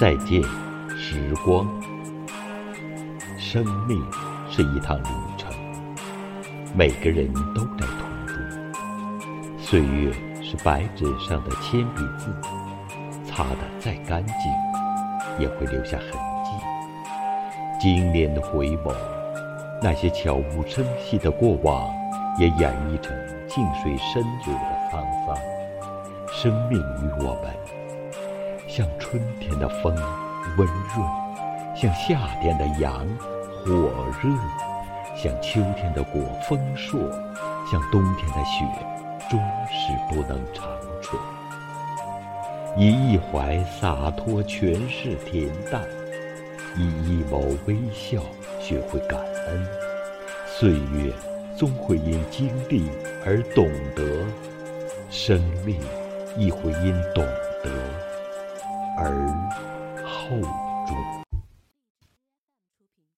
再见，时光。生命是一趟旅程，每个人都在途中。岁月是白纸上的铅笔字，擦得再干净，也会留下痕迹。经年的回眸，那些悄无声息的过往，也演绎成静水深流的沧桑。生命与我们，像春天的风，温润；像夏天的阳。火热，像秋天的果丰硕，像冬天的雪终是不能长存。以一怀洒脱诠释恬淡，以一眸微笑学会感恩。岁月终会因经历而懂得，生命亦会因懂得厚重。